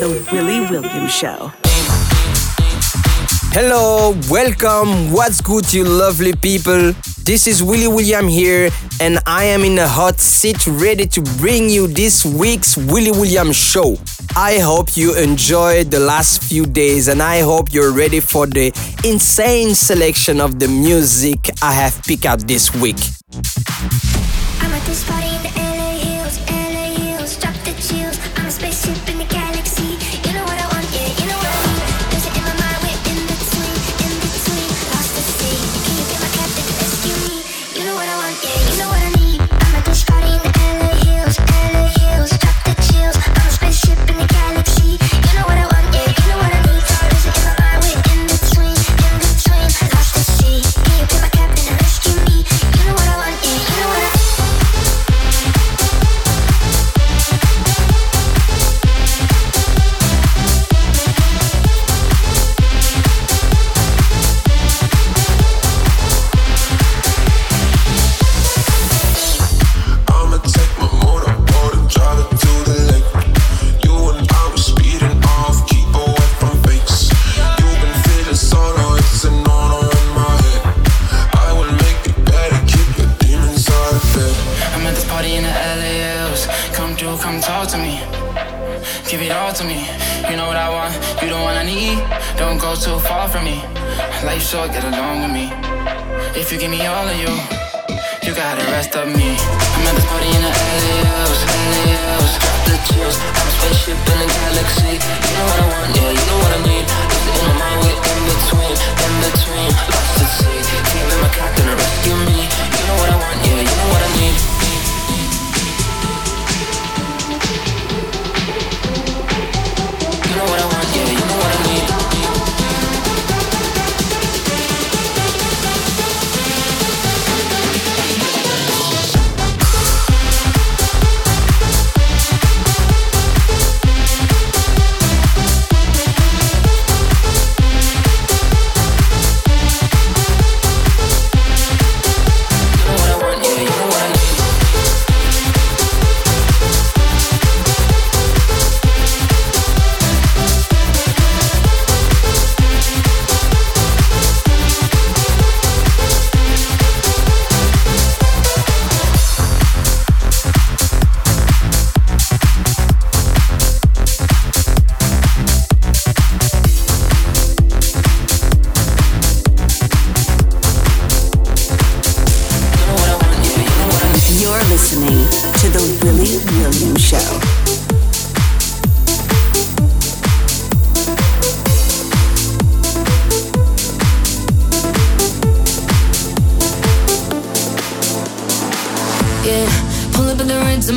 The Willy Williams Show. Hello, welcome. What's good, you lovely people? This is Willy William here, and I am in a hot seat ready to bring you this week's Willy William show. I hope you enjoyed the last few days, and I hope you're ready for the insane selection of the music I have picked up this week.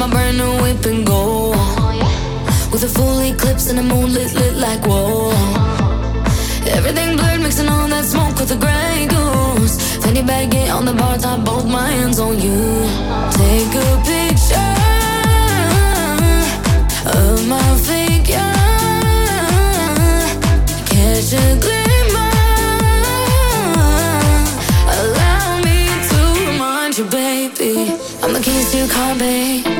my brand new whip and go. With a full eclipse and a moon lit, lit like whoa. Everything blurred, mixing all that smoke with the Grey Goose. Fanny baggy on the bar top, both my hands on you. Take a picture of my figure. Catch a glimpse. I'm the keys to your car, babe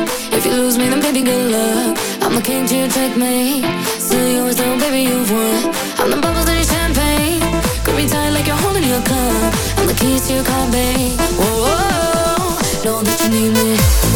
lose me, then baby good luck. I'm the king to take me. Still yours though, baby you've won. I'm the bubbles in your champagne. Grip me tight like you're holding your cup. I'm the keys to your car, babe. Whoa, -oh -oh. know that you need me.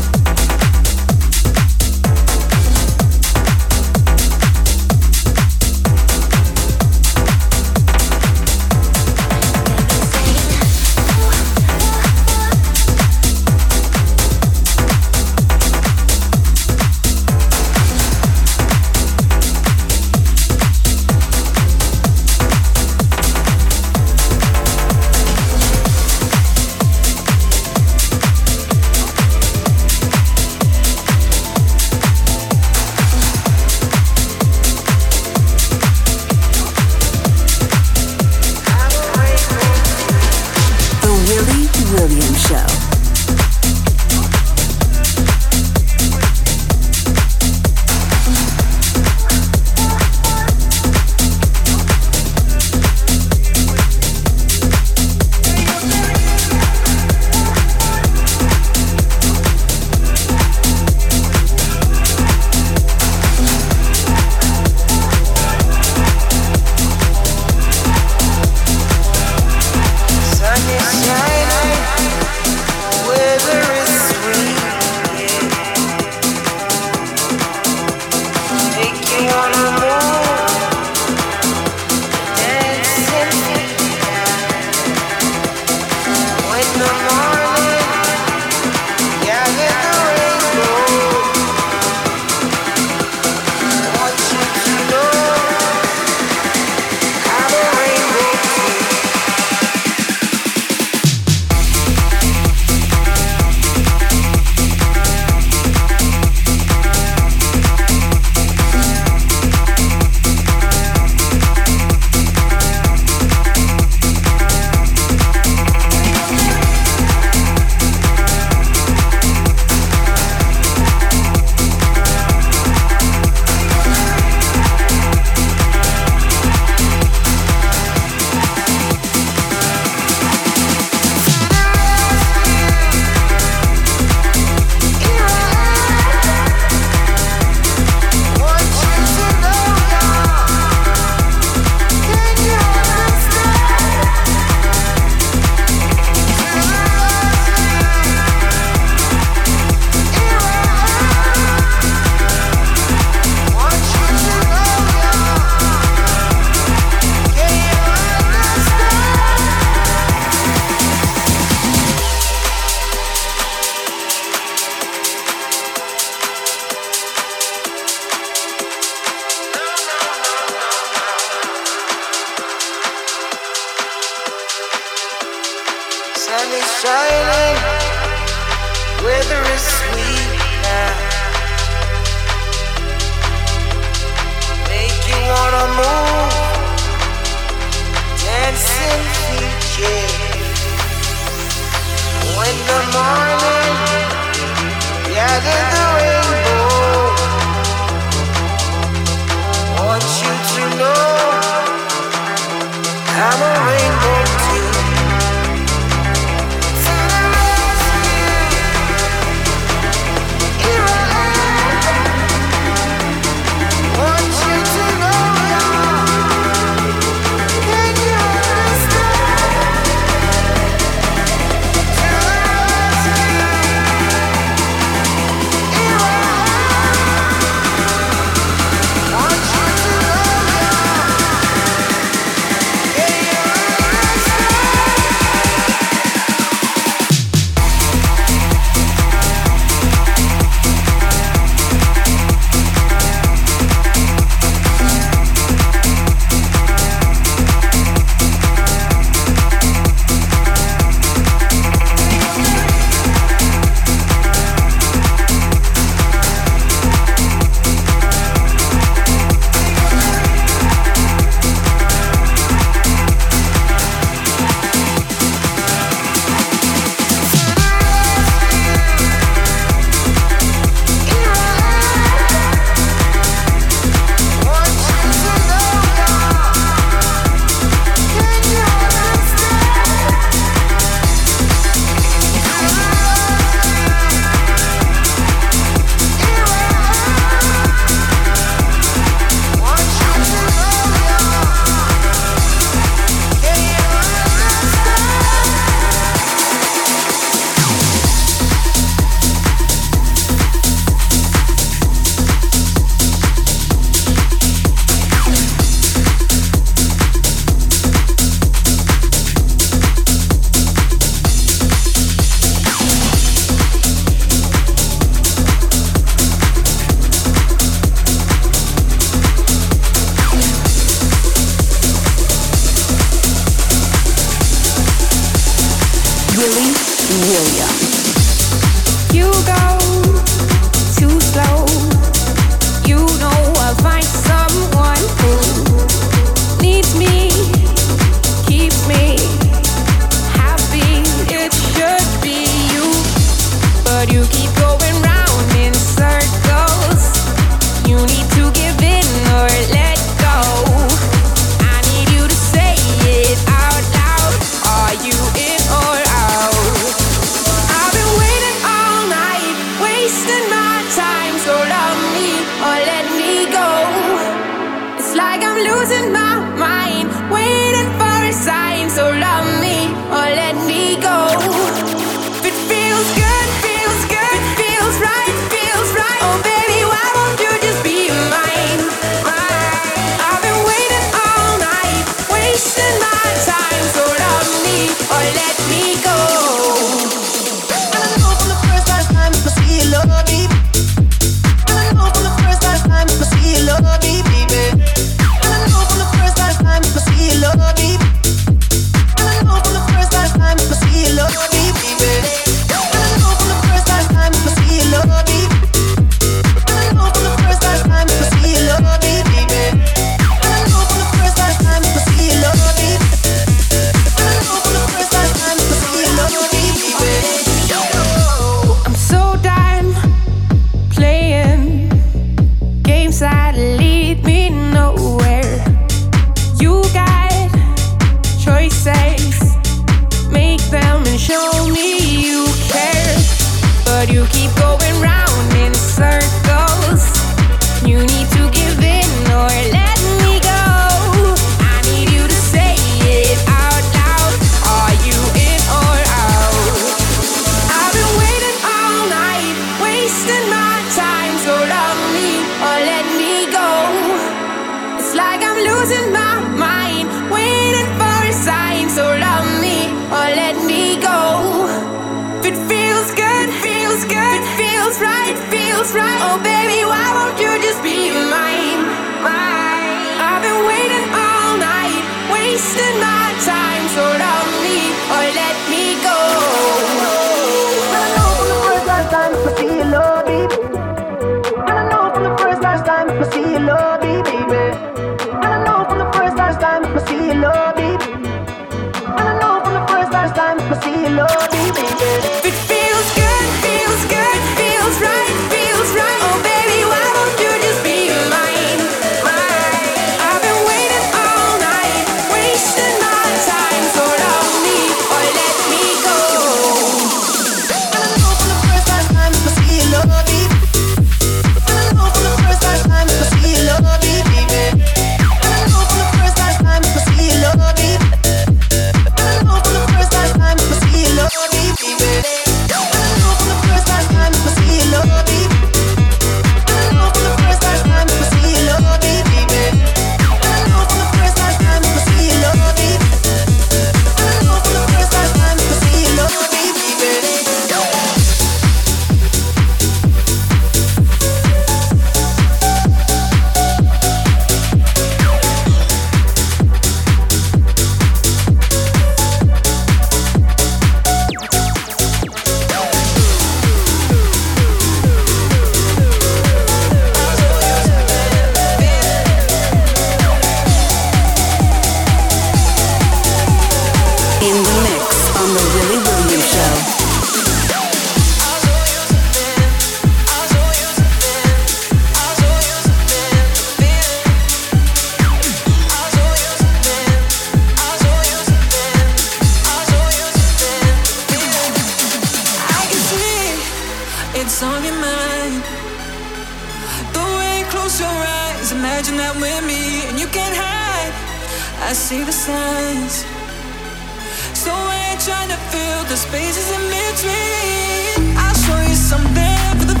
fill the spaces in between. I'll show you something for the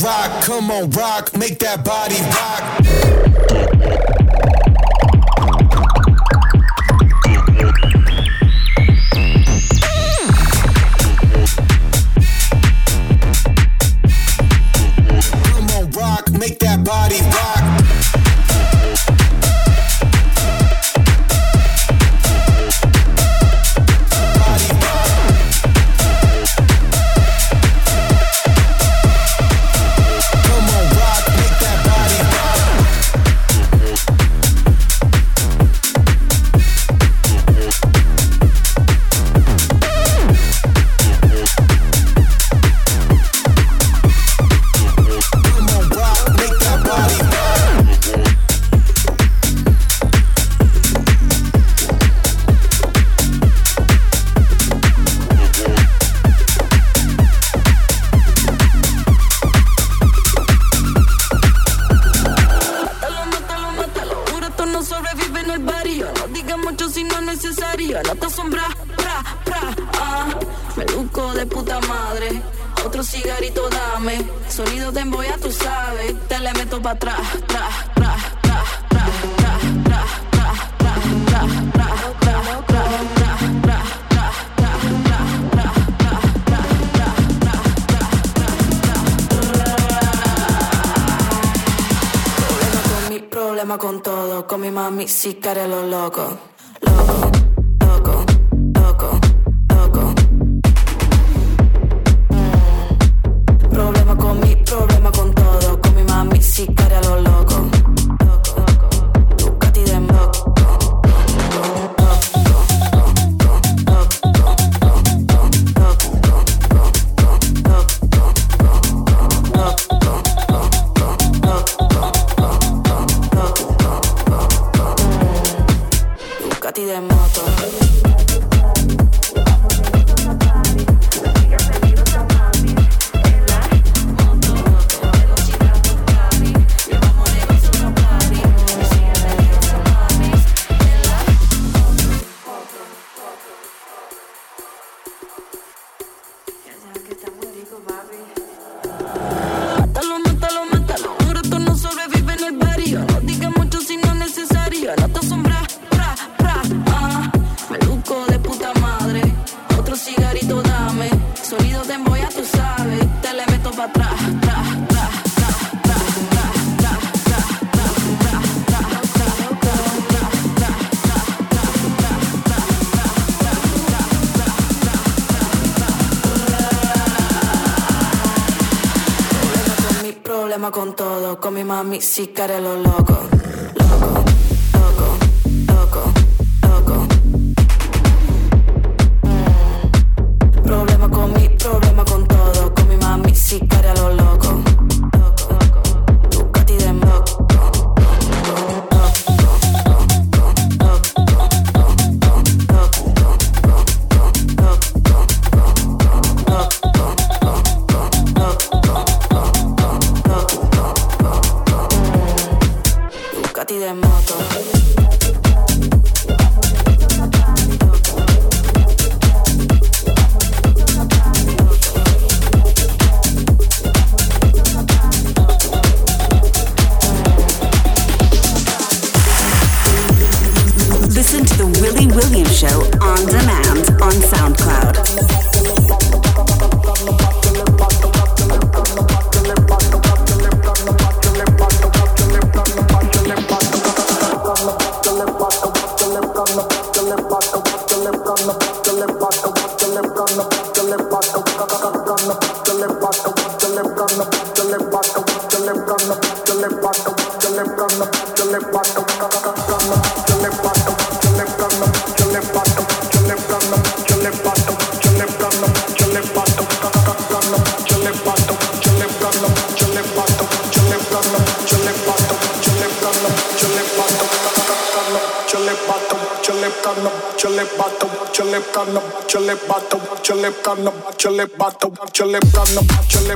rock. Come on, rock. Make that body rock. She got a pati de moto. your lip, bottle, watch your lip, run the watch your lip.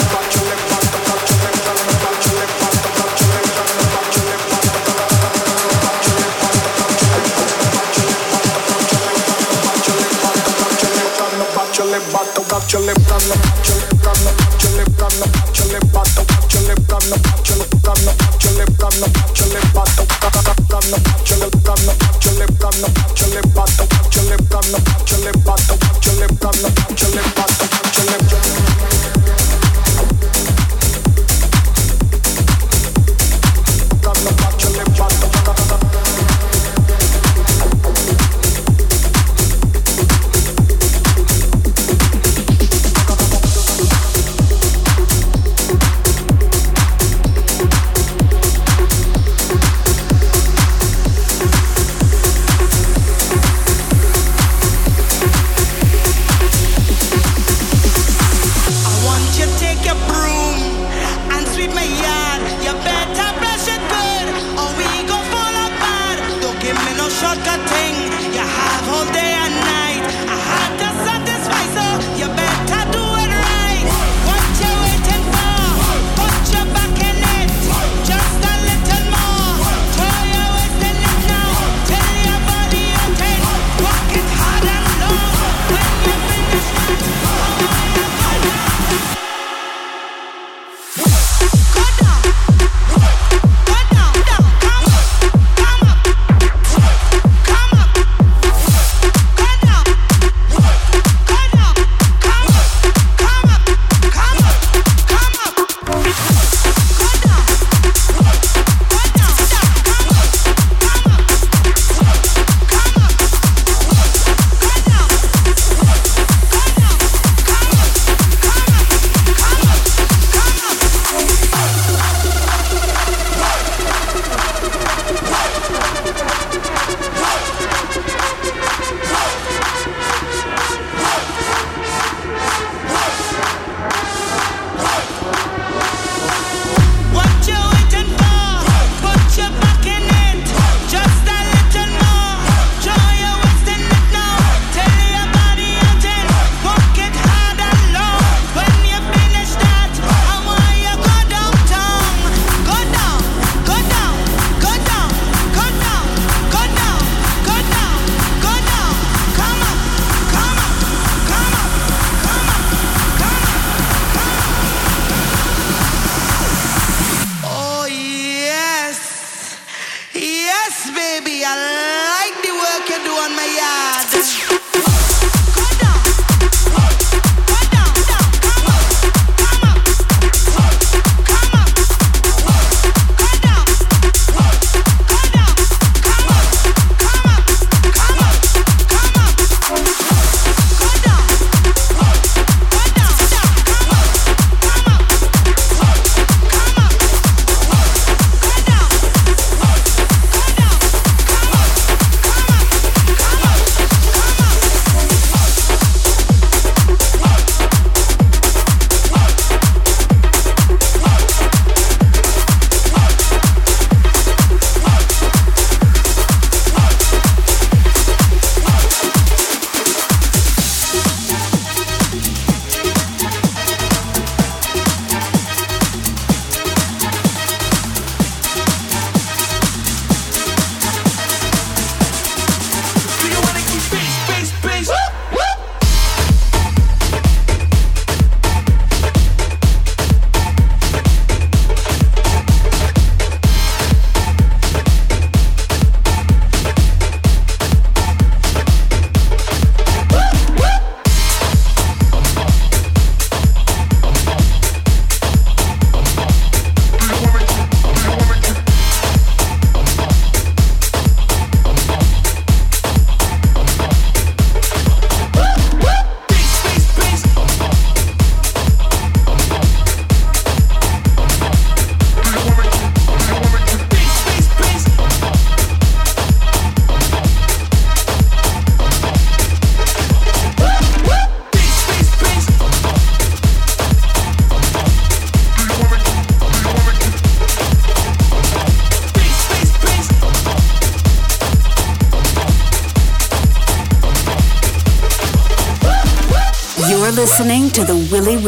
Bye.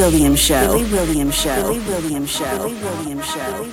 Williams Show. Willy Williams Show. Willy Williams Show. Willy Williams Show. Willy Williams Show.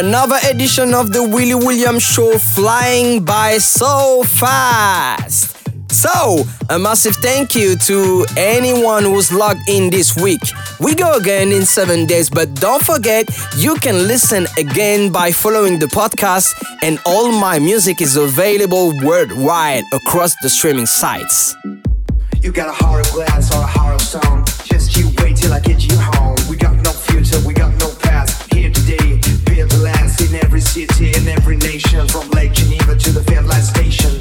Another edition of the Willy Williams Show flying by so fast. So, a massive thank you to anyone who's logged in this week. We go again in seven days, but don't forget you can listen again by following the podcast, and all my music is available worldwide across the streaming sites. You got a glass or a stone. Just you wait till I get you home. Every city, in every nation, from Lake Geneva to the Finland Station.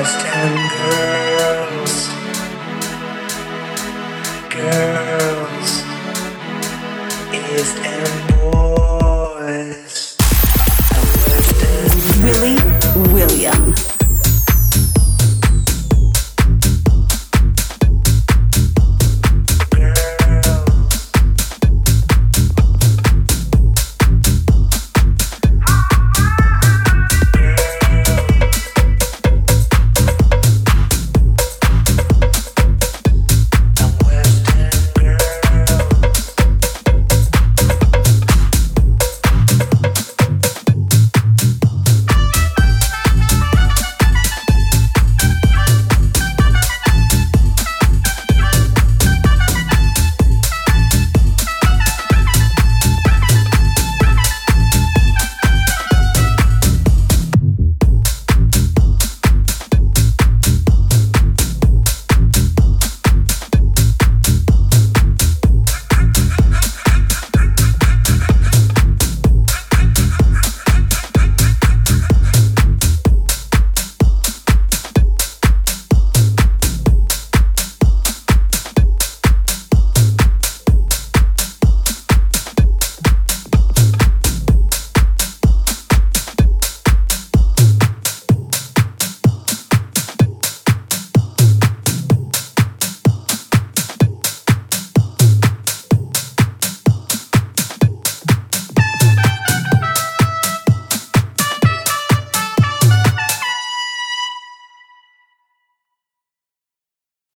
West End